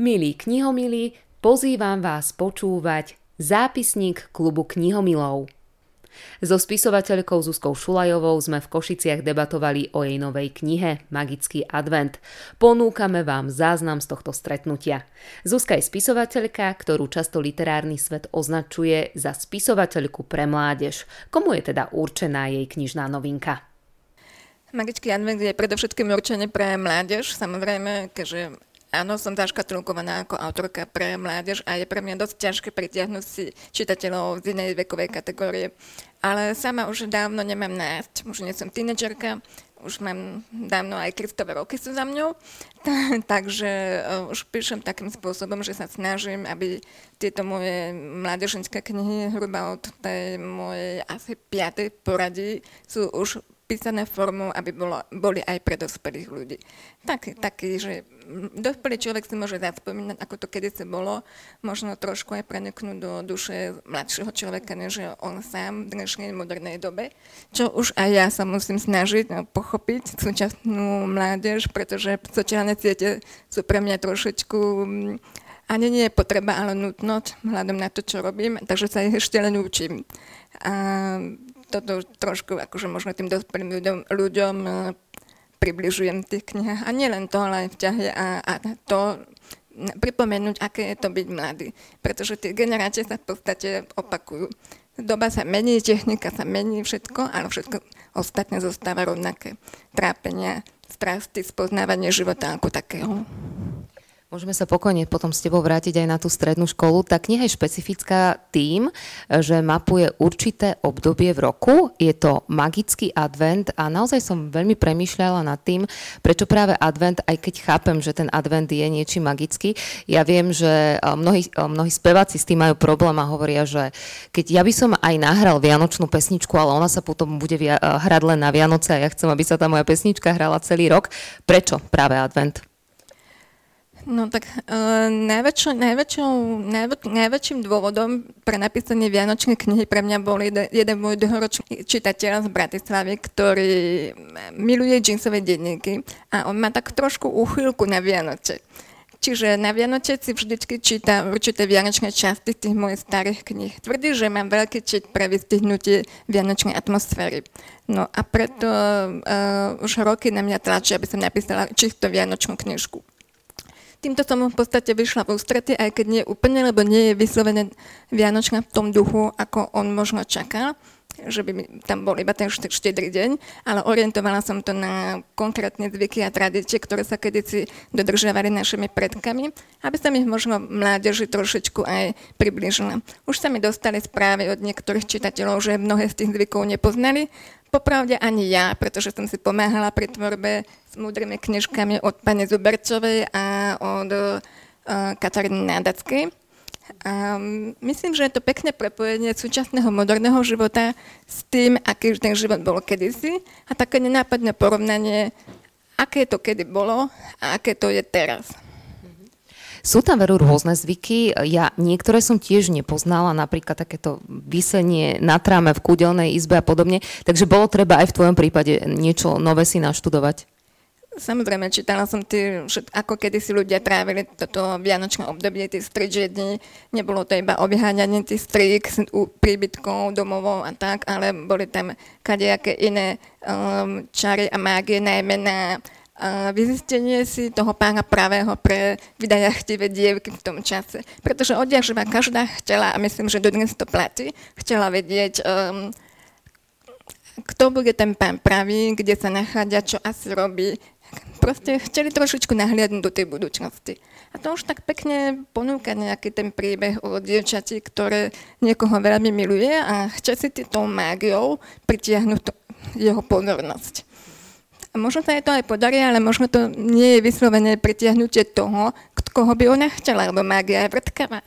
Milí knihomilí, pozývam vás počúvať zápisník klubu knihomilov. So spisovateľkou Zuzkou Šulajovou sme v Košiciach debatovali o jej novej knihe Magický advent. Ponúkame vám záznam z tohto stretnutia. Zuzka je spisovateľka, ktorú často literárny svet označuje za spisovateľku pre mládež. Komu je teda určená jej knižná novinka? Magický advent je predovšetkým určený pre mládež, samozrejme, keďže Áno, som zaškatulkovaná ako autorka pre mládež a je pre mňa dosť ťažké pritiahnuť si čitateľov z inej vekovej kategórie. Ale sama už dávno nemám nájsť, už nie som tínedžerka, už mám dávno aj kristové roky sú za mňou, takže uh, už píšem takým spôsobom, že sa snažím, aby tieto moje mládežnické knihy, hruba od tej mojej asi piatej poradí, sú už písané formou, aby bolo, boli aj pre dospelých ľudí. Tak, taký, že dospelý človek si môže zaspomínať, ako to kedysi bolo, možno trošku aj preniknúť do duše mladšieho človeka, než on sám v dnešnej modernej dobe, čo už aj ja sa musím snažiť no, pochopiť súčasnú mládež, pretože sociálne siete sú pre mňa trošičku mm, ani nie je potreba, ale nutnosť, hľadom na to, čo robím, takže sa ich ešte len učím. A toto trošku akože možno tým dospelým ľuďom, ľuďom e, približujem tých knihách. A nielen to, ale aj v ťahe a, a to pripomenúť, aké je to byť mladý. Pretože tie generácie sa v podstate opakujú. Doba sa mení, technika sa mení, všetko, ale všetko ostatné zostáva rovnaké. Trápenia, strasty, spoznávanie života ako takého. Môžeme sa pokojne potom s tebou vrátiť aj na tú strednú školu. Tá kniha je špecifická tým, že mapuje určité obdobie v roku. Je to magický advent a naozaj som veľmi premýšľala nad tým, prečo práve advent, aj keď chápem, že ten advent je niečím magický. Ja viem, že mnohí, mnohí speváci s tým majú problém a hovoria, že keď ja by som aj nahral vianočnú pesničku, ale ona sa potom bude hrať len na Vianoce a ja chcem, aby sa tá moja pesnička hrala celý rok, prečo práve advent? No tak uh, najväčšou, najväčšou, najvä, najväčším dôvodom pre napísanie Vianočnej knihy pre mňa bol jeden, jeden môj dlhoročný čitateľ z Bratislavy, ktorý miluje džinsové denníky a on má tak trošku úchylku na Vianoce. Čiže na Vianoce si vždycky číta určité vianočné časti tých mojich starých kníh. Tvrdí, že mám veľký čit pre vystihnutie vianočnej atmosféry. No a preto uh, už roky na mňa tlačí, aby som napísala čisto vianočnú knižku. Týmto som v podstate vyšla v ústrety, aj keď nie úplne, lebo nie je vyslovené Vianočná v tom duchu, ako on možno čakal že by tam bol iba ten štedrý deň, ale orientovala som to na konkrétne zvyky a tradície, ktoré sa kedysi dodržiavali našimi predkami, aby sa mi možno mládeži trošičku aj približila. Už sa mi dostali správy od niektorých čitateľov, že mnohé z tých zvykov nepoznali Popravde ani ja, pretože som si pomáhala pri tvorbe s múdrymi knižkami od pani Zuberčovej a od uh, Kataríny Nádackej. A myslím, že je to pekné prepojenie súčasného moderného života s tým, aký ten život bol kedysi a také nenápadné porovnanie, aké to kedy bolo a aké to je teraz. Sú tam veru rôzne zvyky. Ja niektoré som tiež nepoznala, napríklad takéto vysenie na tráme v kúdelnej izbe a podobne. Takže bolo treba aj v tvojom prípade niečo nové si naštudovať. Samozrejme, čítala som tie, ako kedy si ľudia trávili toto vianočné obdobie, tie stričie dni. Nebolo to iba obháňanie tých strík, príbytkov, domovov a tak, ale boli tam kadejaké iné um, čary a mágie, najmä na vyzistenie si toho pána pravého pre vydajachtivé dievky v tom čase. Pretože odjak živa každá chcela, a myslím, že dodnes to platí, chcela vedieť, um, kto bude ten pán pravý, kde sa nachádza, čo asi robí. Proste chceli trošičku nahliadnúť do tej budúcnosti. A to už tak pekne ponúka nejaký ten príbeh o dievčati, ktoré niekoho veľmi miluje a chce si tou mágiou pritiahnuť jeho pozornosť. A možno sa jej to aj podarí, ale možno to nie je vyslovené pritiahnutie toho, koho by ona chcela, lebo mágia je vrtkavá.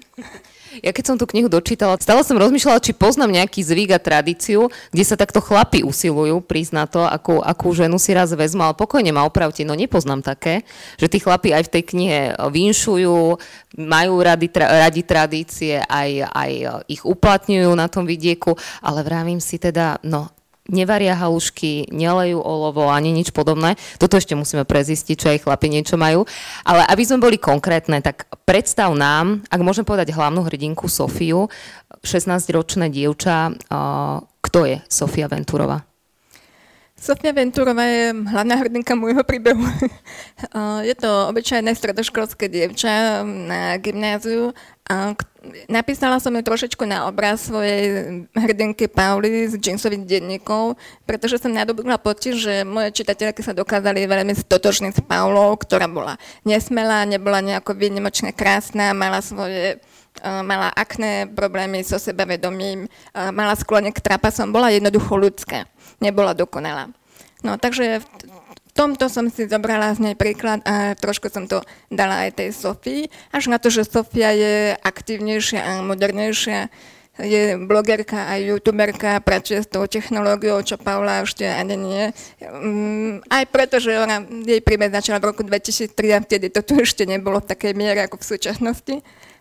Ja keď som tú knihu dočítala, stále som rozmýšľala, či poznám nejaký zvyk a tradíciu, kde sa takto chlapi usilujú prísť na to, akú, akú ženu si raz vezmu, ale pokojne ma opravte, no nepoznám také, že tí chlapi aj v tej knihe vinšujú, majú radi, tra, radi tradície, aj, aj ich uplatňujú na tom vidieku, ale vravím si teda, no nevaria halušky, nelejú olovo ani nič podobné. Toto ešte musíme prezistiť, čo aj chlapi niečo majú. Ale aby sme boli konkrétne, tak predstav nám, ak môžem povedať hlavnú hrdinku Sofiu, 16-ročné dievča, kto je Sofia Venturová? Sofia Venturová je hlavná hrdinka môjho príbehu. je to obyčajné stredoškolské dievča na gymnáziu. Napísala som ju trošičku na obraz svojej hrdinky Pauli z džinsových denníkov, pretože som nadobudla pocit, že moje čitateľky sa dokázali veľmi stotočniť s Paulou, ktorá bola nesmelá, nebola nejako výnimočne krásna, mala svoje mala akné problémy so sebavedomím, mala sklone k trapasom, bola jednoducho ľudská nebola dokonalá. No takže v tomto som si zobrala z nej príklad a trošku som to dala aj tej Sofii, až na to, že Sofia je aktívnejšia a modernejšia, je blogerka a youtuberka, pracuje s tou technológiou, čo Paula ešte ani nie. Mm, aj preto, že ona, jej príbeh začala v roku 2003 a vtedy to tu ešte nebolo v takej miere ako v súčasnosti.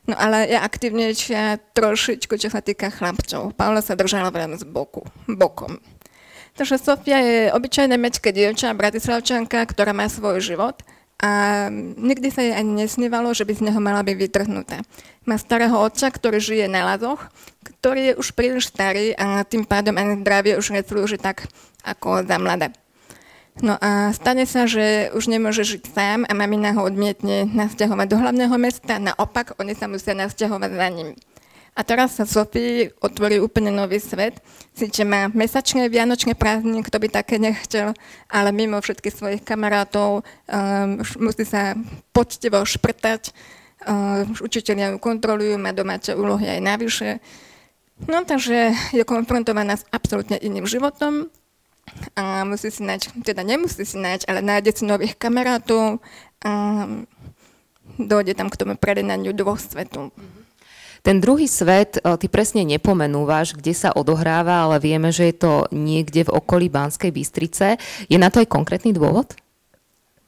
No ale je aktívnejšia trošičku, čo sa týka chlapcov. Paula sa držala veľmi z boku, bokom. Takže Sofia je obyčajné mečké dievča, bratislavčanka, ktorá má svoj život a nikdy sa jej ani nesnívalo, že by z neho mala byť vytrhnutá. Má starého otca, ktorý žije na lazoch, ktorý je už príliš starý a tým pádom ani zdravie už neslúži tak ako za mladé. No a stane sa, že už nemôže žiť sám a mamina ho odmietne nasťahovať do hlavného mesta, naopak oni sa musia nasťahovať za ním. A teraz sa Sofii otvorí úplne nový svet. Sice má mesačné vianočné prázdniny, kto by také nechcel, ale mimo všetkých svojich kamarátov um, musí sa poctivo šprtať. Um, učiteľia ju kontrolujú, má domáce úlohy aj navyše. No takže je konfrontovaná s absolútne iným životom a musí si nájsť, teda nemusí si nájsť, ale nájde si nových kamarátov a dojde tam k tomu predenaniu dvoch svetov. Mm-hmm. Ten druhý svet, e, ty presne nepomenúvaš, kde sa odohráva, ale vieme, že je to niekde v okolí Banskej Bystrice. Je na to aj konkrétny dôvod?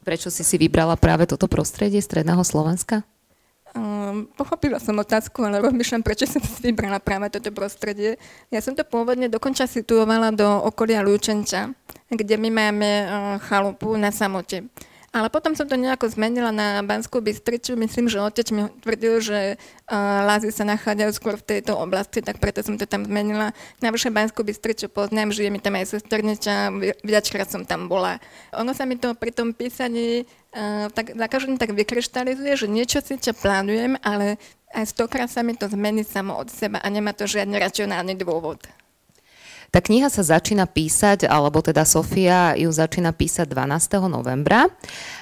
Prečo si si vybrala práve toto prostredie Stredného Slovenska? Um, pochopila som otázku, ale rozmýšľam, prečo som si vybrala práve toto prostredie. Ja som to pôvodne dokonča situovala do okolia Lúčenča, kde my máme uh, chalupu na samote. Ale potom som to nejako zmenila na Banskú Bystricu. Myslím, že otec mi tvrdil, že uh, lázy sa nachádzajú skôr v tejto oblasti, tak preto som to tam zmenila. Navyše Banskú Bystricu poznám, žije mi tam aj sesterniča, viackrát som tam bola. Ono sa mi to pri tom písaní uh, tak za každým tak vykryštalizuje, že niečo si ťa plánujem, ale aj stokrát sa mi to zmení samo od seba a nemá to žiadny racionálny dôvod. Tá kniha sa začína písať, alebo teda Sofia ju začína písať 12. novembra.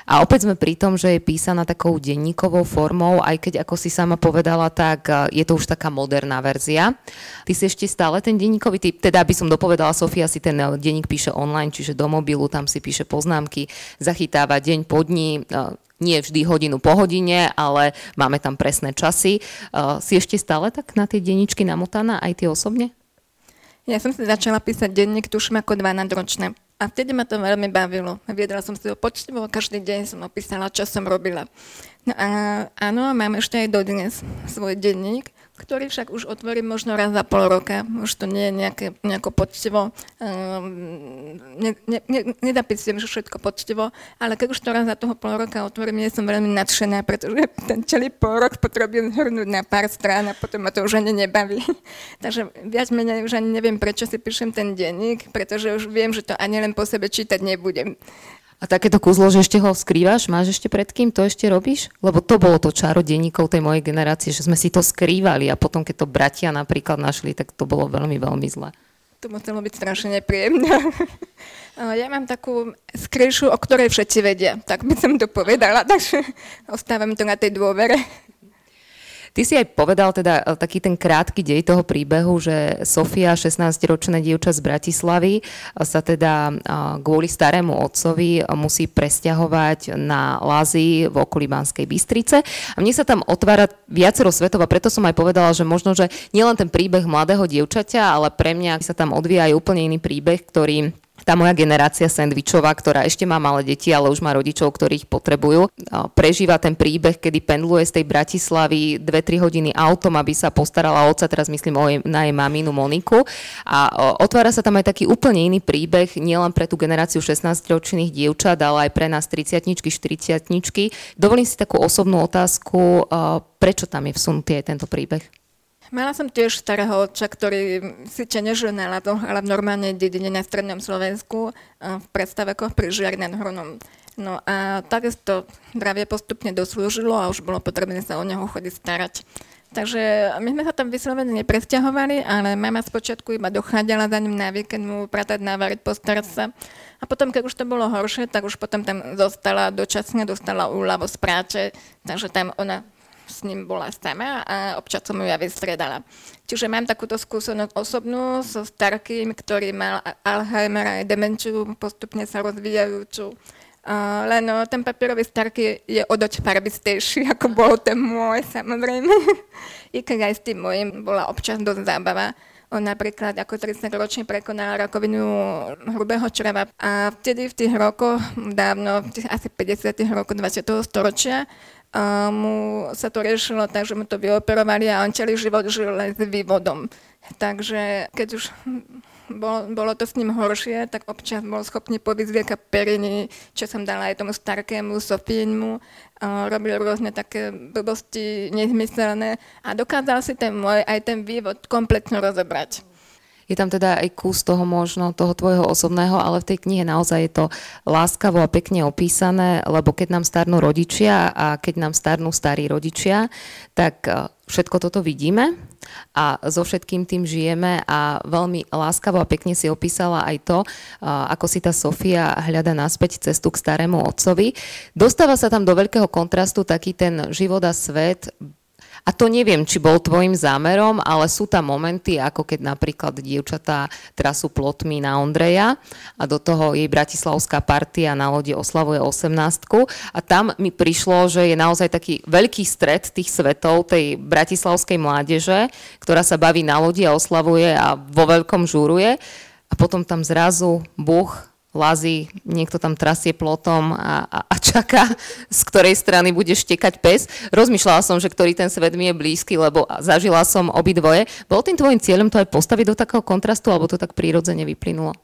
A opäť sme pri tom, že je písaná takou denníkovou formou, aj keď, ako si sama povedala, tak e, je to už taká moderná verzia. Ty si ešte stále ten denníkový typ, teda by som dopovedala, Sofia si ten e, denník píše online, čiže do mobilu, tam si píše poznámky, zachytáva deň po dni, e, nie vždy hodinu po hodine, ale máme tam presné časy. si ešte stále tak na tie denníčky namotaná, aj ty osobne? Ja som si začala písať denník, tuším ako 12 ročné. A vtedy ma to veľmi bavilo. Viedala som si ho počtivo, každý deň som opísala, čo som robila. No a áno, mám ešte aj dodnes svoj denník, ktorý však už otvorím možno raz za pol roka. Už to nie je nejaké, nejako poctivo. Um, ne, ne, ne, nedapisujem všetko poctivo, ale keď už to raz za toho pol roka otvorím, nie som veľmi nadšená, pretože ten celý pol rok potrebujem zhrnúť na pár strán a potom ma to už ani nebaví. Takže viac menej už ani neviem, prečo si píšem ten denník, pretože už viem, že to ani len po sebe čítať nebudem. A takéto kúzlo, že ešte ho skrývaš, máš ešte pred kým, to ešte robíš? Lebo to bolo to čaro denníkov tej mojej generácie, že sme si to skrývali a potom, keď to bratia napríklad našli, tak to bolo veľmi, veľmi zle. To muselo byť strašne nepríjemné. ja mám takú skryšu, o ktorej všetci vedia, tak by som to povedala, takže ostávam to na tej dôvere. Ty si aj povedal teda e, taký ten krátky dej toho príbehu, že Sofia, 16-ročná dievča z Bratislavy, e, sa teda e, kvôli starému otcovi musí presťahovať na Lazy v okolí Banskej Bystrice. A mne sa tam otvára viacero svetov a preto som aj povedala, že možno, že nielen ten príbeh mladého dievčaťa, ale pre mňa sa tam odvíja aj úplne iný príbeh, ktorý tá moja generácia sandvičová, ktorá ešte má malé deti, ale už má rodičov, ktorí ich potrebujú, prežíva ten príbeh, kedy pendluje z tej Bratislavy 2-3 hodiny autom, aby sa postarala otca, teraz myslím o jej, na jej maminu Moniku. A otvára sa tam aj taký úplne iný príbeh, nielen pre tú generáciu 16-ročných dievčat, ale aj pre nás 30 40 Dovolím si takú osobnú otázku, prečo tam je vsunutý aj tento príbeh? Mala som tiež starého otca, ktorý síce nežil ale v normálnej dedine na strednom Slovensku, v predstavekoch pri Žiari nad Hronom. No a takisto zdravie postupne doslúžilo a už bolo potrebné sa o neho chodiť starať. Takže my sme sa tam vyslovene nepresťahovali, ale mama spočiatku iba dochádzala za ním na víkend mu pratať, navariť, postarať sa. A potom, keď už to bolo horšie, tak už potom tam zostala dočasne, dostala úľavo z práce, takže tam ona s ním bola sama a občas som ju ja vystredala. Čiže mám takúto skúsenosť osobnú so starkým, ktorý mal Alzheimer aj demenciu postupne sa rozvíjajúcu. Uh, len no, ten papierový starky je o doť farbistejší, ako bol ten môj, samozrejme. I keď aj s tým môjim bola občas dosť zábava. On napríklad ako 30 ročne prekonal rakovinu hrubého čreva a vtedy v tých rokoch, dávno, v tých asi 50 rokoch 20. storočia, a mu sa to riešilo tak, že mu to vyoperovali a on celý život žil len s vývodom. Takže keď už bolo, bolo to s ním horšie, tak občas bol schopný povyzviekať periny, čo som dala aj tomu starkému Sofínmu, robil rôzne také blbosti nezmyselné a dokázal si ten môj aj ten vývod kompletne rozobrať. Je tam teda aj kus toho možno, toho tvojho osobného, ale v tej knihe naozaj je to láskavo a pekne opísané, lebo keď nám starnú rodičia a keď nám starnú starí rodičia, tak e, všetko toto vidíme a so všetkým tým žijeme a veľmi láskavo a pekne si opísala aj to, e, ako si tá Sofia hľada naspäť cestu k starému otcovi. Dostáva sa tam do veľkého kontrastu taký ten život a svet a to neviem, či bol tvojim zámerom, ale sú tam momenty, ako keď napríklad dievčatá trasú plotmi na Ondreja a do toho jej bratislavská partia na lodi oslavuje 18 a tam mi prišlo, že je naozaj taký veľký stred tých svetov tej bratislavskej mládeže, ktorá sa baví na lodi a oslavuje a vo veľkom žúruje. A potom tam zrazu Boh lazí, niekto tam trasie plotom a, a, a čaká, z ktorej strany bude štekať pes. Rozmýšľala som, že ktorý ten svet mi je blízky, lebo zažila som obidvoje. Bol tým tvojim cieľom to aj postaviť do takého kontrastu, alebo to tak prírodzene vyplynulo?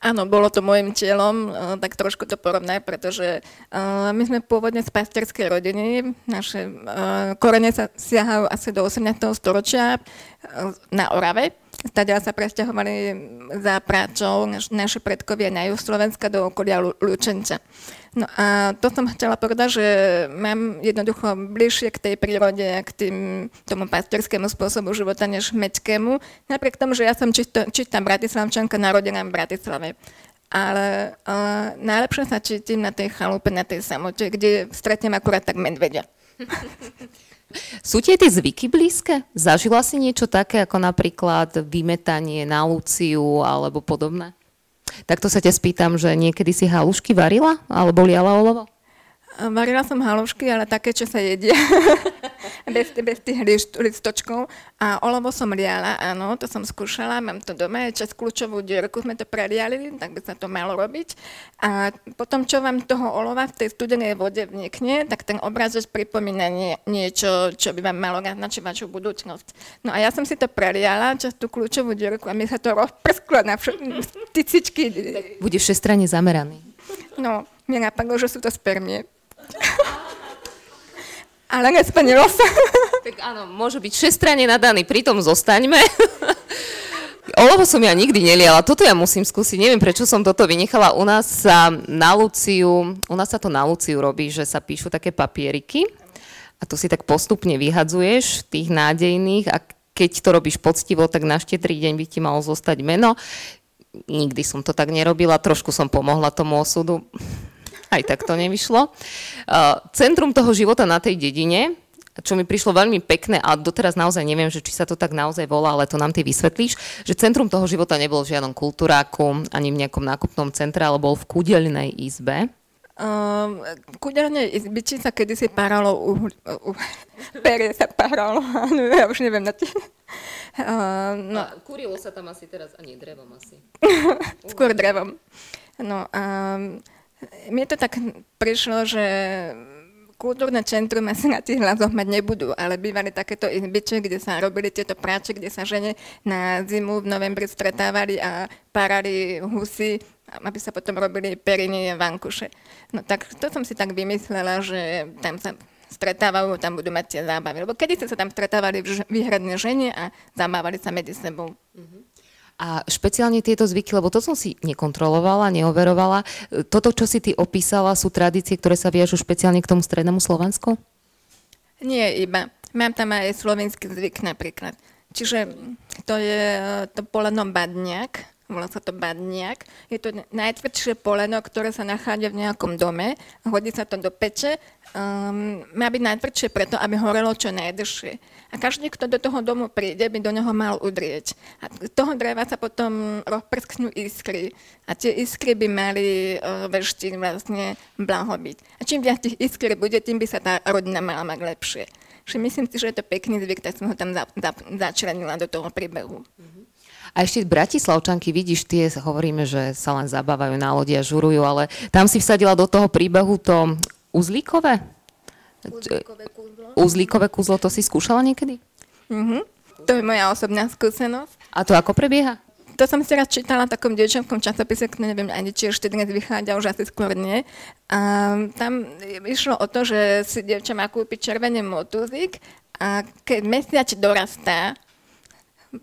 Áno, bolo to môjim cieľom, eh, tak trošku to porovnať, pretože uh, my sme pôvodne z pastierskej rodiny, naše uh, korene sa siahajú asi do 18. storočia na Orave. Stadiaľ sa presťahovali za práčou naš, naše predkovia na juh Slovenska do okolia Lučenca. No a to som chcela povedať, že mám jednoducho bližšie k tej prírode, k tým, tomu pastorskému spôsobu života než meckému, napriek tomu, že ja som čistá, čistá bratislavčanka narodená v Bratislave. Ale uh, najlepšie sa čítim na tej chalupe, na tej samote, kde stretnem akurát tak medvedia. Sú tie tie zvyky blízke? Zažila si niečo také, ako napríklad vymetanie na Luciu alebo podobné? Takto sa ťa spýtam, že niekedy si halušky varila alebo liala olovo? Varila som halušky, ale také, čo sa jedia. bez, bez tých list, listočkov. A olovo som liala, áno, to som skúšala, mám to doma, čas kľúčovú dierku sme to preliali, tak by sa to malo robiť. A potom, čo vám toho olova v tej studenej vode vnikne, tak ten obrazec pripomína nie, niečo, čo by vám malo naznačiť vašu budúcnosť. No a ja som si to preliala, čas tú kľúčovú dierku a mi sa to rozprsklo na tycičky. Bude všestranne zameraný. No, mne napadlo, že sú to spermie. Ale nesplnilo sa. Tak áno, môže byť šestranne nadaný, pritom zostaňme. Olovo som ja nikdy neliala, toto ja musím skúsiť, neviem prečo som toto vynechala. U nás sa na Luciu, u nás sa to na Luciu robí, že sa píšu také papieriky a to si tak postupne vyhadzuješ tých nádejných a keď to robíš poctivo, tak na štedrý deň by ti malo zostať meno. Nikdy som to tak nerobila, trošku som pomohla tomu osudu aj tak to nevyšlo. Uh, centrum toho života na tej dedine, čo mi prišlo veľmi pekné a doteraz naozaj neviem, že či sa to tak naozaj volá, ale to nám ty vysvetlíš, že centrum toho života nebol v žiadnom kultúráku ani v nejakom nákupnom centre, ale bol v kúdelnej izbe. Um, kúdelnej izbiči sa kedysi páralo uhlie, uh, perie sa paralo, no, ja už neviem na tie. Uh, no. A kurilo sa tam asi teraz, a nie, drevom asi. Skôr drevom. No, um, mne to tak prišlo, že kultúrne centrum asi na tých hlasoch mať nebudú, ale bývali takéto izbiče, kde sa robili tieto práče, kde sa žene na zimu v novembri stretávali a párali husy, aby sa potom robili periny vankuše. No tak to som si tak vymyslela, že tam sa stretávajú, tam budú mať tie zábavy. Lebo kedy sa tam stretávali výhradne žene a zabávali sa medzi sebou. Uh-huh. A špeciálne tieto zvyky, lebo to som si nekontrolovala, neoverovala. Toto, čo si ty opísala, sú tradície, ktoré sa viažú špeciálne k tomu strednému Slovensku? Nie iba. Mám tam aj slovenský zvyk napríklad. Čiže to je to poleno badniak, volá sa to badniak. Je to najtvrdšie poleno, ktoré sa nachádza v nejakom dome, hodí sa to do peče um, má byť najtvrdšie preto, aby horelo čo najdržšie. A každý, kto do toho domu príde, by do neho mal udrieť. A toho dreva sa potom rozprsknú iskry. A tie iskry by mali uh, veštiť vlastne blahobyt. A čím viac tých iskry bude, tým by sa tá rodina mala mať lepšie. Čiže myslím si, že je to pekný zvyk, tak som ho tam za, za, začlenila do toho príbehu. A ešte Bratislavčanky, vidíš, tie hovoríme, že sa len zabávajú na lodi a žurujú, ale tam si vsadila do toho príbehu to Uzlíkové? Uzlíkové kúzlo. Uzlíkové kúzlo, to si skúšala niekedy? Uh-huh. To je moja osobná skúsenosť. A to ako prebieha? To som si raz čítala v takom dievčanskom časopise, ktorý neviem ani, či ešte dnes vychádza, už asi skôr nie. A tam išlo o to, že si dievča má kúpiť červený motúzik a keď mesiac dorastá,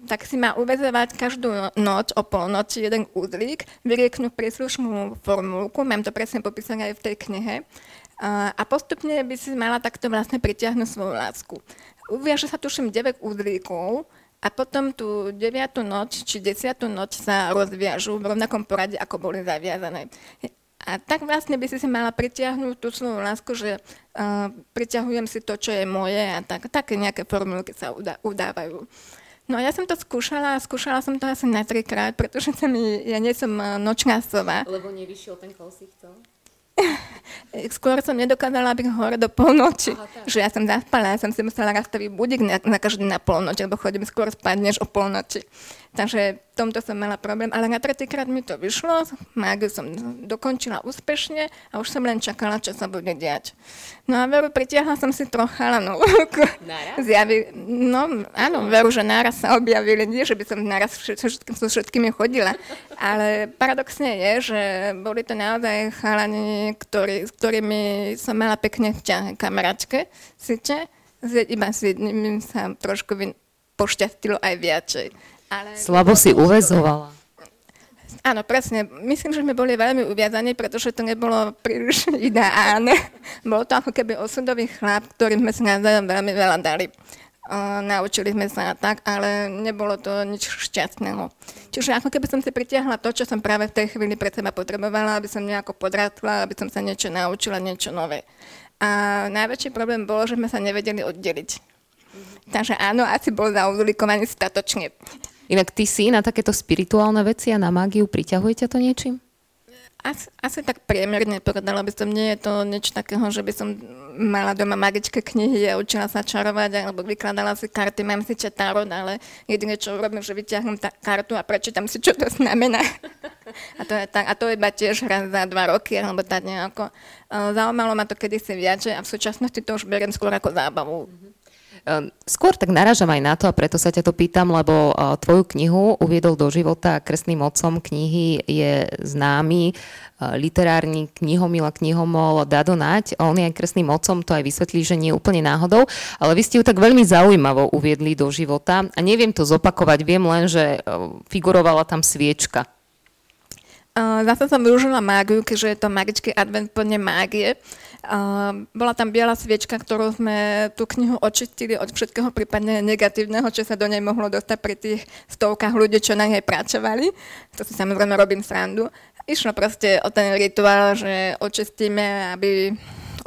tak si má uvezovať každú noc o polnoci jeden úzlík, vyrieknúť príslušnú formulku, mám to presne popísané aj v tej knihe, a postupne by si mala takto vlastne pritiahnuť svoju lásku. Uviaže sa tuším 9 údlíkov a potom tú 9. noc či 10. noc sa rozviažu v rovnakom poradí, ako boli zaviazané. A tak vlastne by si si mala pritiahnuť tú svoju lásku, že uh, priťahujem si to, čo je moje a tak, také nejaké formulky sa udá, udávajú. No ja som to skúšala, skúšala som to asi na trikrát, pretože sa mi, ja nie som nočná sova. Lebo nevyšiel ten, koho si chcel? Skôr som nedokázala byť hore do polnoči. Aha, že ja som zaspala, ja som si musela nastaviť budík na, na každý na polnoč, lebo chodím skôr spať než o polnoči. Takže tomto som mala problém, ale na tretíkrát mi to vyšlo, mágiu som dokončila úspešne a už som len čakala, čo sa bude diať. No a veru, pritiahla som si trocha no, zjavi, no áno, veru, že náraz sa objavili, nie, že by som naraz všetkým, so všetkými chodila, ale paradoxne je, že boli to naozaj chalani, ktorý, s ktorými som mala pekne ťah kamarátke, síce, iba s jedným sa trošku pošťastilo aj viacej. Ale... Slabo si uväzovala. Áno, presne. Myslím, že sme boli veľmi uviazaní, pretože to nebolo príliš ideálne. Bolo to ako keby osudový chlap, ktorým sme sa navzájom veľmi veľa dali. Uh, naučili sme sa tak, ale nebolo to nič šťastného. Čiže ako keby som si pritiahla to, čo som práve v tej chvíli pre seba potrebovala, aby som nejako podratla, aby som sa niečo naučila, niečo nové. A najväčší problém bolo, že sme sa nevedeli oddeliť. Takže áno, asi bol zauzlikovaný statočne. Inak ty si na takéto spirituálne veci a na mágiu priťahuje ťa to niečím? Asi, asi tak priemerne povedala by som, nie je to niečo takého, že by som mala doma magické knihy a učila sa čarovať, alebo vykladala si karty, mám si četárod, ale jedine, čo urobím, že vyťahnem tá kartu a prečítam si, čo to znamená. A to je, tak, a to iba tiež raz za dva roky, alebo tak nejako. Zaujímalo ma to kedysi viacej a v súčasnosti to už beriem skôr ako zábavu. Mm-hmm. Ehm, skôr tak naražam aj na to a preto sa ťa to pýtam, lebo tvoju knihu uviedol do života krstným otcom knihy je známy literárny knihomil a knihomol Dado Nať. On je aj krstným otcom, to aj vysvetlí, že nie úplne náhodou, ale vy ste ju tak veľmi zaujímavo uviedli do života a neviem to zopakovať, viem len, že figurovala tam sviečka. Zase som využila mágiu, keďže je to magický advent plne mágie. Bola tam biela sviečka, ktorú sme tú knihu očistili od všetkého prípadne negatívneho, čo sa do nej mohlo dostať pri tých stovkách ľudí, čo na nej pracovali. To si samozrejme robím srandu. Išlo proste o ten rituál, že očistíme, aby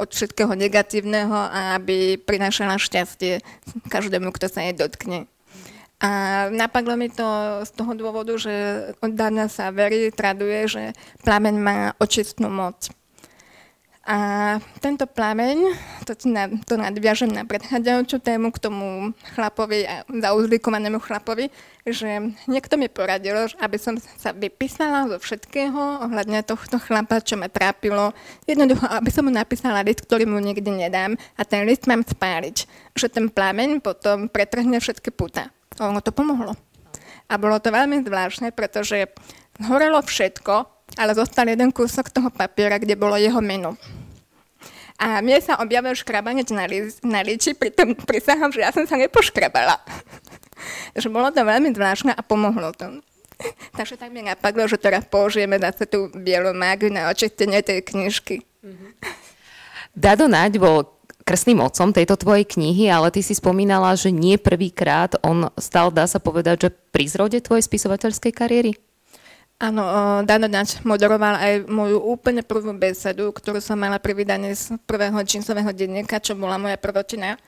od všetkého negatívneho a aby prinášala šťastie každému, kto sa jej dotkne. A napadlo mi to z toho dôvodu, že od dávna sa verí, traduje, že plameň má očistnú moc. A tento plameň, to, to nadviažem na predchádzajúcu tému k tomu chlapovi, zauzlikovanému chlapovi, že niekto mi poradil, aby som sa vypísala zo všetkého ohľadne tohto chlapa, čo ma trápilo. Jednoducho, aby som mu napísala list, ktorý mu nikdy nedám a ten list mám spáliť. Že ten plameň potom pretrhne všetky puta. Ono to pomohlo. A bolo to veľmi zvláštne, pretože horelo všetko, ale zostal jeden kúsok toho papiera, kde bolo jeho meno. A mne sa objavil škrabanec na, li- na liči, pritom prisahám, že ja som sa nepoškrabala. že bolo to veľmi zvláštne a pomohlo to. Takže tak mi napadlo, že teraz použijeme zase tú bielu mágiu na očistenie tej knižky. Dado Naď bol krstným otcom tejto tvojej knihy, ale ty si spomínala, že nie prvýkrát on stal, dá sa povedať, že pri zrode tvojej spisovateľskej kariéry? Áno, Dano Nač moderoval aj moju úplne prvú besedu, ktorú som mala pri vydaní z prvého džinsového denníka, čo bola moja prvotina.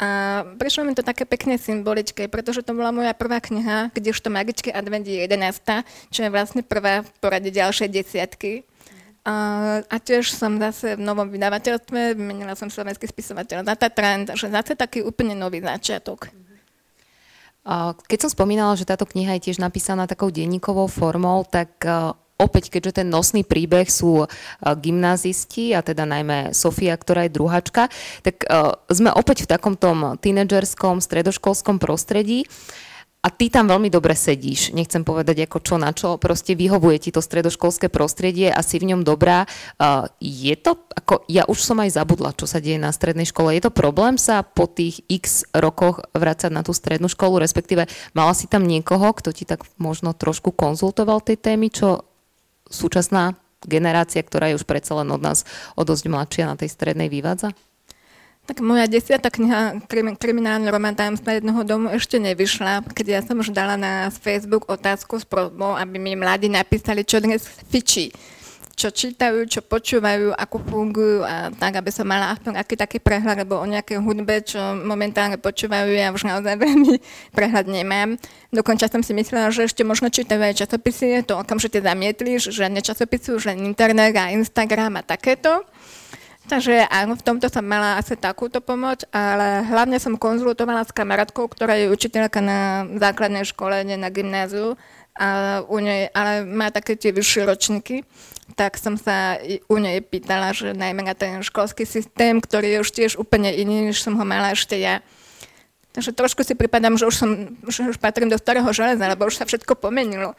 A prišlo mi to také pekné symboličke, pretože to bola moja prvá kniha, kdežto Magičky advent je 11, čo je vlastne prvá v porade ďalšej desiatky. A, a tiež som zase v novom vydavateľstve, vymenila som slovenský spisovateľ za Tatran, takže zase taký úplne nový začiatok. Keď som spomínala, že táto kniha je tiež napísaná takou denníkovou formou, tak e, opäť, keďže ten nosný príbeh sú e, gymnázisti, a teda najmä Sofia, ktorá je druhačka, tak e, sme opäť v takom tom tínedžerskom, stredoškolskom prostredí. A ty tam veľmi dobre sedíš, nechcem povedať ako čo na čo, proste vyhovuje ti to stredoškolské prostredie a si v ňom dobrá. Uh, je to, ako ja už som aj zabudla, čo sa deje na strednej škole. Je to problém sa po tých x rokoch vrácať na tú strednú školu, respektíve mala si tam niekoho, kto ti tak možno trošku konzultoval tej témy, čo súčasná generácia, ktorá je už predsa len od nás o dosť mladšia na tej strednej vyvádza? Tak moja desiatá kniha krim, Kriminálny román tajomstva jednoho domu ešte nevyšla, keď ja som už dala na Facebook otázku s prosbou, aby mi mladí napísali, čo dnes fičí čo čítajú, čo počúvajú, ako fungujú a tak, aby som mala aspoň aký taký prehľad, lebo o nejaké hudbe, čo momentálne počúvajú, ja už naozaj veľmi prehľad nemám. Dokonca som si myslela, že ešte možno čítajú aj časopisy, to okamžite zamietli, že žiadne časopisy, už len internet a Instagram a takéto. Takže áno, v tomto som mala asi takúto pomoc, ale hlavne som konzultovala s kamarátkou, ktorá je učiteľka na základnej škole, nie na gymnáziu, a u nej, ale má také tie vyššie ročníky, tak som sa u nej pýtala, že najmä na ten školský systém, ktorý je už tiež úplne iný, než som ho mala ešte ja. Takže trošku si pripadám, že už, som, že už patrím do starého železa, lebo už sa všetko pomenilo.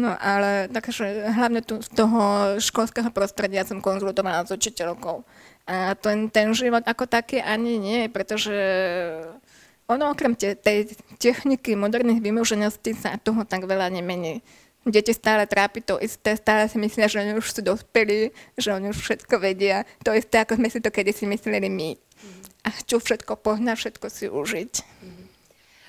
No ale takže hlavne tu z toho školského prostredia som konzultovala s učiteľkou. A ten, ten život ako taký ani nie, pretože ono okrem te, tej techniky moderných vymožeností sa toho tak veľa nemení. Deti stále trápi to isté, stále si myslia, že oni už sú dospelí, že oni už všetko vedia. To isté, ako sme si to kedy si mysleli my a chcú všetko pohnať, všetko si užiť.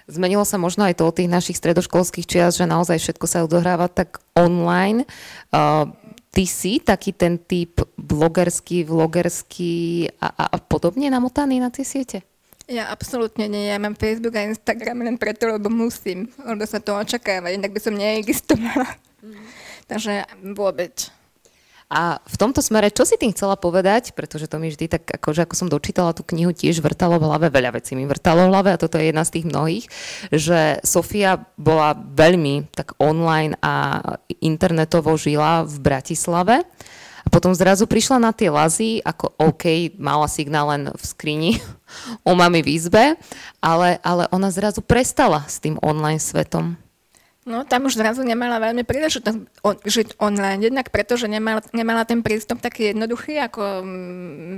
Zmenilo sa možno aj to od tých našich stredoškolských čias, že naozaj všetko sa odohráva tak online. Uh, ty si taký ten typ blogerský, vlogerský a, a, a podobne namotaný na tie siete? Ja absolútne nie. Ja mám Facebook a Instagram len preto, lebo musím. Lebo sa to očakáva, inak by som neexistovala. Mm. Takže vôbec. A v tomto smere, čo si tým chcela povedať, pretože to mi vždy tak, akože ako som dočítala tú knihu, tiež vrtalo v hlave, veľa vecí mi vrtalo v hlave a toto je jedna z tých mnohých, že Sofia bola veľmi tak online a internetovo žila v Bratislave a potom zrazu prišla na tie lazy, ako OK, mala signál len v skrini o mami v izbe, ale, ale ona zrazu prestala s tým online svetom. No, tam už zrazu nemala veľmi príležitosť žiť online, jednak preto, že nemala, nemala ten prístup taký jednoduchý ako v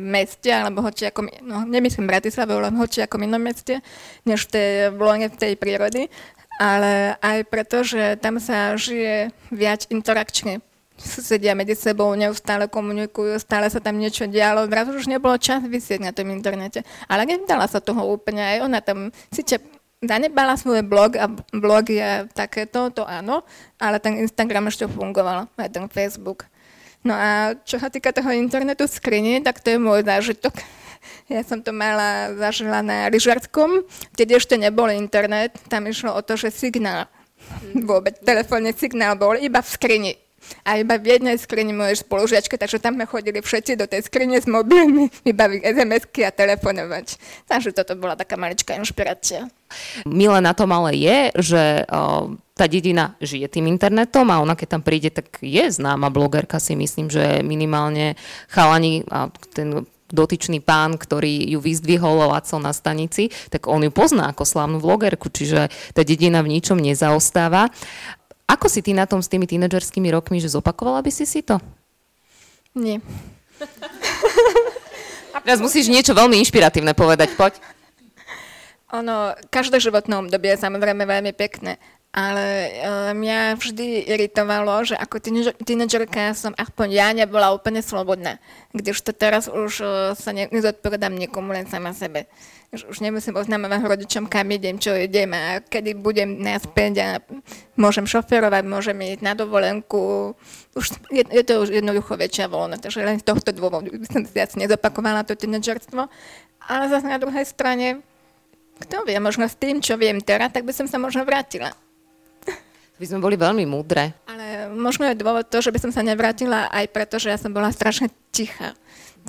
meste, alebo hoči ako, no nemyslím Bratislave, ale hoči ako inom meste, než v tej vlone tej prírody, ale aj preto, že tam sa žije viac interakčne sedia medzi sebou, neustále komunikujú, stále sa tam niečo dialo, zrazu už nebolo čas vysieť na tom internete. Ale nevdala sa toho úplne, aj ona tam síce zanebala svoj blog a blog je takéto, to áno, ale ten Instagram ešte fungoval, aj ten Facebook. No a čo sa týka toho internetu skrini, tak to je môj zážitok. Ja som to mala zažila na lyžarskom, kde ešte nebol internet, tam išlo o to, že signál, vôbec telefónny signál bol iba v skrini. A iba v jednej skrini mojej spolužiačky, takže tam sme chodili všetci do tej skrine s mobilmi, vybaviť SMS-ky a telefonovať. Takže toto bola taká maličká inšpirácia. Milé na tom ale je, že o, tá dedina žije tým internetom a ona keď tam príde, tak je známa blogerka si myslím, že minimálne chalani a ten dotyčný pán, ktorý ju vyzdvihol Laco na stanici, tak on ju pozná ako slávnu vlogerku, čiže tá dedina v ničom nezaostáva. Ako si ty na tom s tými tínedžerskými rokmi, že zopakovala by si si to? Nie. Teraz musíš niečo veľmi inšpiratívne povedať, poď. Ono, každé životné obdobie je samozrejme veľmi pekné, ale uh, mňa vždy iritovalo, že ako tínedžerka som aspoň ja nebola úplne slobodná. Kdežto teraz už uh, sa ne, nezodpovedám nikomu, len sama sebe. Už, už nemusím oznamovať rodičom, kam idem, čo idem a kedy budem naspäť a môžem šoferovať, môžem ísť na dovolenku. Už je, je to už jednoducho väčšia voľna, takže len z tohto dôvodu by som si asi nezopakovala to tínedžerstvo. Ale zase na druhej strane, kto vie, možno s tým, čo viem teraz, tak by som sa možno vrátila by sme boli veľmi múdre. Ale možno je dôvod to, že by som sa nevrátila aj preto, že ja som bola strašne tichá.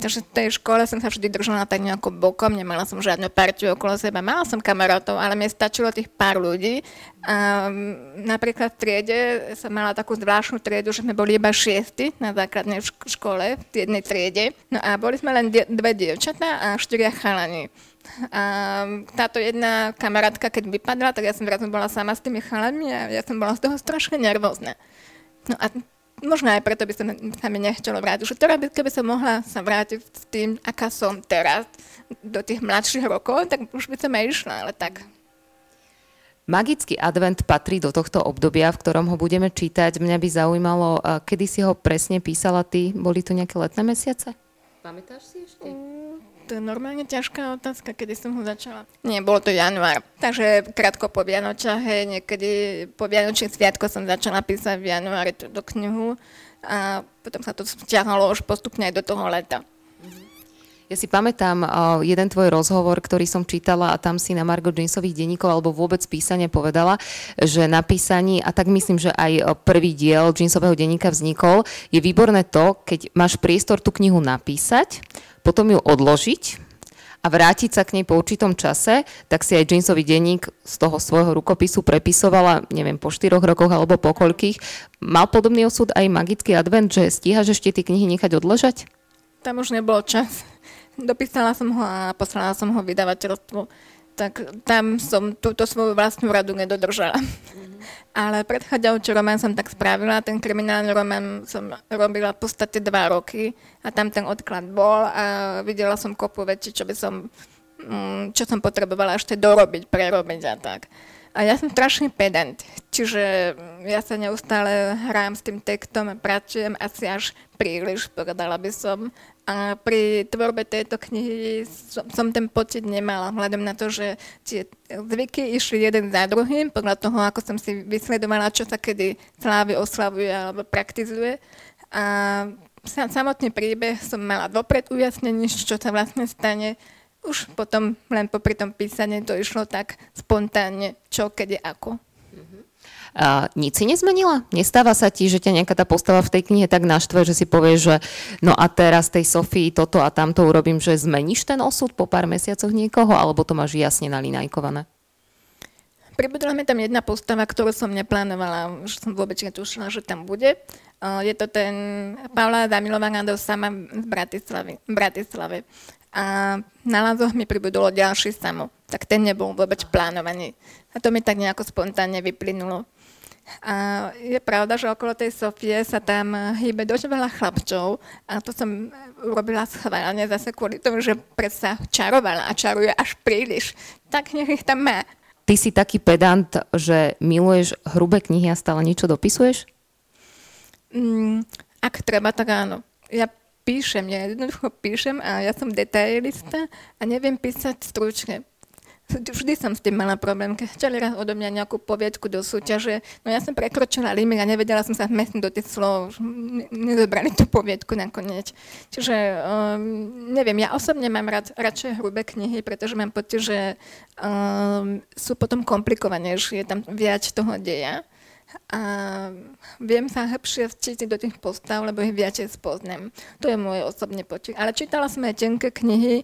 Takže v tej škole som sa vždy držala tak nejako bokom, nemala som žiadnu partiu okolo seba, mala som kamarátov, ale mi stačilo tých pár ľudí. A napríklad v triede som mala takú zvláštnu triedu, že sme boli iba šiesti na základnej škole, v jednej triede. No a boli sme len dve dievčatá a štyria chalani. A táto jedna kamarátka, keď vypadla, tak ja som zrazu bola sama s tými chalami a ja som bola z toho strašne nervózna. No a možno aj preto by som sa mi nechcelo vrátiť. Už teraz, keby som mohla sa vrátiť s tým, aká som teraz, do tých mladších rokov, tak už by som aj išla, ale tak. Magický advent patrí do tohto obdobia, v ktorom ho budeme čítať. Mňa by zaujímalo, kedy si ho presne písala ty? Boli to nejaké letné mesiace? Pamätáš si ešte? Mm, to je normálne ťažká otázka, kedy som ho začala. Nie, bolo to január. Takže krátko po Vianoča, hej, niekedy po Vianočných sviatko som začala písať v januári túto knihu a potom sa to stiahalo už postupne aj do toho leta. Ja si pamätám uh, jeden tvoj rozhovor, ktorý som čítala a tam si na Margo Jeansových denníkov alebo vôbec písanie povedala, že na písaní, a tak myslím, že aj prvý diel Jeansového denníka vznikol, je výborné to, keď máš priestor tú knihu napísať, potom ju odložiť a vrátiť sa k nej po určitom čase, tak si aj Jeansový denník z toho svojho rukopisu prepisovala, neviem, po štyroch rokoch alebo po koľkých. Mal podobný osud aj magický advent, že stíhaš ešte tie knihy nechať odležať? Tam už nebol čas. Dopísala som ho a poslala som ho vydavateľstvu. Tak tam som túto svoju vlastnú radu nedodržala. Mm-hmm. Ale predchádzajúci román som tak spravila, ten kriminálny román som robila v podstate dva roky a tam ten odklad bol a videla som kopu veci, čo by som, mm, čo som potrebovala ešte dorobiť, prerobiť a tak. A ja som strašný pedant, čiže ja sa neustále hrám s tým textom a pracujem asi až príliš, povedala by som. A pri tvorbe tejto knihy som, som ten pocit nemala, hľadom na to, že tie zvyky išli jeden za druhým, podľa toho, ako som si vysledovala, čo sa kedy slávy oslavuje alebo praktizuje. A samotný príbeh som mala vopred ujasnenie, čo sa vlastne stane už potom len popri tom písaní to išlo tak spontánne, čo, kedy, ako. A nic si nezmenila? Nestáva sa ti, že ťa nejaká tá postava v tej knihe tak naštve, že si povieš, že no a teraz tej Sofii toto a tamto urobím, že zmeníš ten osud po pár mesiacoch niekoho, alebo to máš jasne nalinajkované? Pribudila mi tam jedna postava, ktorú som neplánovala, že som vôbec netušila, že tam bude. Je to ten Paula Damilovaná do sama v Bratislave. Bratislave a na Lazoch mi pribudolo ďalší samo. Tak ten nebol vôbec plánovaný. A to mi tak nejako spontánne vyplynulo. A je pravda, že okolo tej Sofie sa tam hýbe dosť veľa chlapčov a to som urobila schválne zase kvôli tomu, že predsa čarovala a čaruje až príliš. Tak nech ich tam má. Ty si taký pedant, že miluješ hrubé knihy a stále niečo dopisuješ? Mm, ak treba, tak áno. Ja píšem, ja jednoducho píšem a ja som detailista a neviem písať stručne. Vždy som s tým mala problém, keď chceli raz odo mňa nejakú poviedku do súťaže, no ja som prekročila limit a nevedela som sa vmestniť do tých slov, nezobrali tú poviedku nakoniec. Čiže um, neviem, ja osobne mám rád, radšej hrubé knihy, pretože mám pocit, že um, sú potom komplikovanejšie, tam viac toho deja a viem sa lepšie vcítiť do tých postav, lebo ich viacej spoznám. To je môj osobný počet. Ale čítala som aj tenké knihy,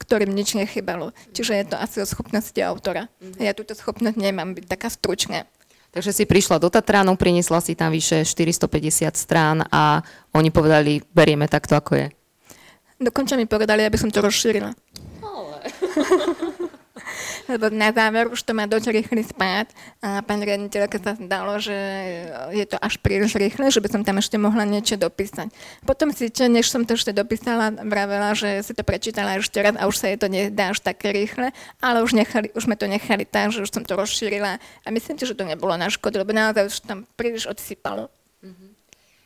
ktorým nič nechybalo. Čiže je to asi o schopnosti autora. Mm-hmm. Ja túto schopnosť nemám byť taká stručná. Takže si prišla do Tatránu, priniesla si tam vyše 450 strán a oni povedali, berieme takto, ako je. Dokonca mi povedali, aby som to rozšírila. Ale. lebo na záver už to má dosť rýchly spád a pán riaditeľ, keď sa zdalo, že je to až príliš rýchle, že by som tam ešte mohla niečo dopísať. Potom si, než som to ešte dopísala, vravela, že si to prečítala ešte raz a už sa jej to nedá až také rýchle, ale už, nechali, už sme to nechali tak, že už som to rozšírila a myslím si, že to nebolo na škodu, lebo naozaj už tam príliš odsypalo. Mm-hmm.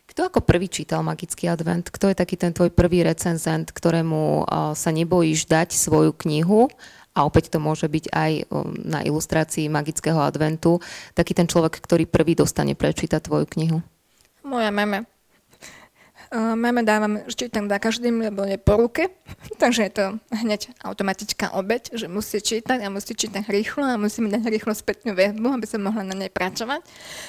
Kto ako prvý čítal Magický advent? Kto je taký ten tvoj prvý recenzent, ktorému sa nebojíš dať svoju knihu a opäť to môže byť aj um, na ilustrácii magického adventu, taký ten človek, ktorý prvý dostane prečítať tvoju knihu? Moja mama. Mame dávam, čítam za každým, lebo je po ruke, takže je to hneď automatická obeď, že musí čítať a musí čítať rýchlo a musí mi dať rýchlo spätnú väzbu, aby som mohla na nej pracovať.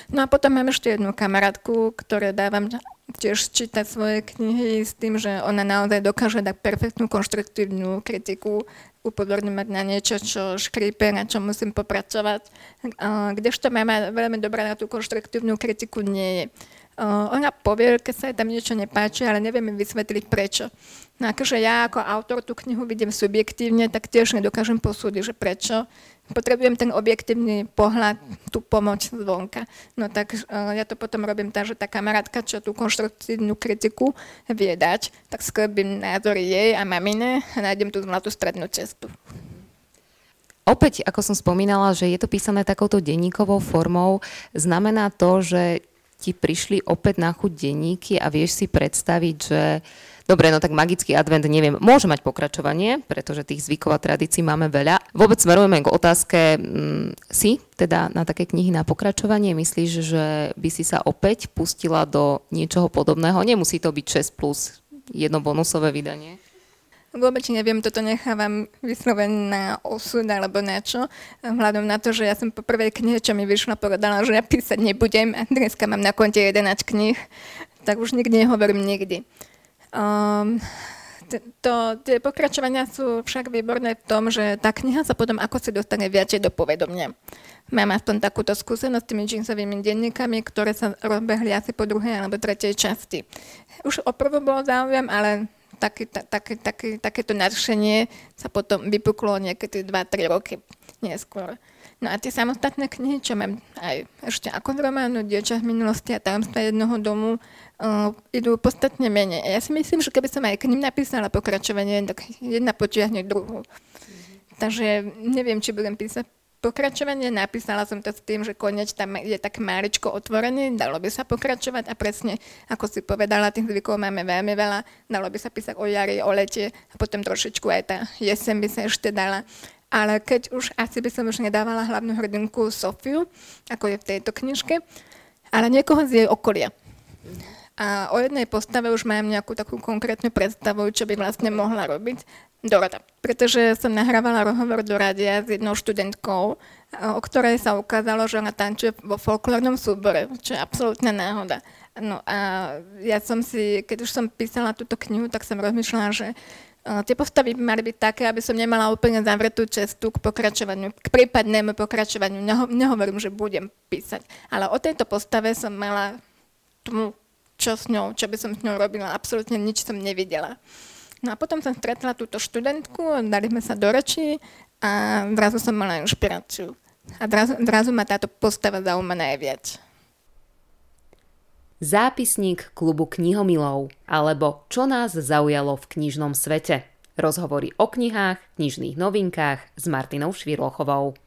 No a potom mám ešte jednu kamarátku, ktoré dávam tiež čítať svoje knihy s tým, že ona naozaj dokáže dať perfektnú konštruktívnu kritiku upozorňovať na niečo, čo škrípe, na čo musím popracovať. Kdežto mama veľmi dobrá na tú konštruktívnu kritiku nie je. Ona povie, keď sa jej tam niečo nepáči, ale neviem mi vysvetliť prečo. No akože ja ako autor tú knihu vidím subjektívne, tak tiež nedokážem posúdiť, že prečo. Potrebujem ten objektívny pohľad, tú pomoc zvonka. No tak ja to potom robím tak, že tá kamarátka, čo tú konštruktívnu kritiku vie dať, tak sklepím názory jej a mamine a nájdem tú zlatú strednú cestu. Opäť, ako som spomínala, že je to písané takouto denníkovou formou, znamená to, že ti prišli opäť na chuť denníky a vieš si predstaviť, že Dobre, no tak magický advent, neviem, môže mať pokračovanie, pretože tých zvykov a tradícií máme veľa. Vôbec smerujeme k otázke, m, mm, si teda na také knihy na pokračovanie, myslíš, že by si sa opäť pustila do niečoho podobného? Nemusí to byť 6 plus jedno bonusové vydanie? Vôbec neviem, toto nechávam vyslovene na osud alebo na čo. Hľadom na to, že ja som po prvej knihe, čo mi vyšla, povedala, že ja písať nebudem a dneska mám na konte 11 knih, tak už nikdy nehovorím nikdy. Um, to, tie pokračovania sú však výborné v tom, že tá kniha sa potom ako si dostane viacej do povedomia. Mám aspoň takúto skúsenosť s tými džinsovými denníkami, ktoré sa rozbehli asi po druhej alebo tretej časti. Už o prvú bolo záujem, ale také, také, také, takéto nadšenie sa potom vypuklo niekedy 2-3 roky neskôr. No a tie samostatné knihy, čo mám aj ešte ako z románu Dieča v minulosti a tajomstva jednoho domu, uh, idú podstatne menej. Ja si myslím, že keby som aj k ním napísala pokračovanie, tak jedna potiahne druhú. Mm-hmm. Takže neviem, či budem písať pokračovanie. Napísala som to s tým, že koniec tam je tak máličko otvorený, dalo by sa pokračovať a presne, ako si povedala, tých zvykov máme veľmi veľa. Dalo by sa písať o jari, o lete a potom trošičku aj tá jesen by sa ešte dala. Ale keď už, asi by som už nedávala hlavnú hrdinku Sofiu, ako je v tejto knižke, ale niekoho z jej okolia. A o jednej postave už mám nejakú takú konkrétnu predstavu, čo by vlastne mohla robiť. Dorota. Pretože som nahrávala rozhovor do radia s jednou študentkou, o ktorej sa ukázalo, že ona tančuje vo folklórnom súbore, čo je absolútna náhoda. No a ja som si, keď už som písala túto knihu, tak som rozmýšľala, že tie postavy mali byť také, aby som nemala úplne zavretú cestu k pokračovaniu, k prípadnému pokračovaniu. Neho, nehovorím, že budem písať. Ale o tejto postave som mala tomu čo s ňou, čo by som s ňou robila. Absolútne nič som nevidela. No a potom som stretla túto študentku, dali sme sa do reči a zrazu som mala inšpiráciu. A zrazu, zrazu ma táto postava zaujíma najviac. Zápisník klubu knihomilov alebo Čo nás zaujalo v knižnom svete. Rozhovory o knihách, knižných novinkách s Martinou Švirlochovou.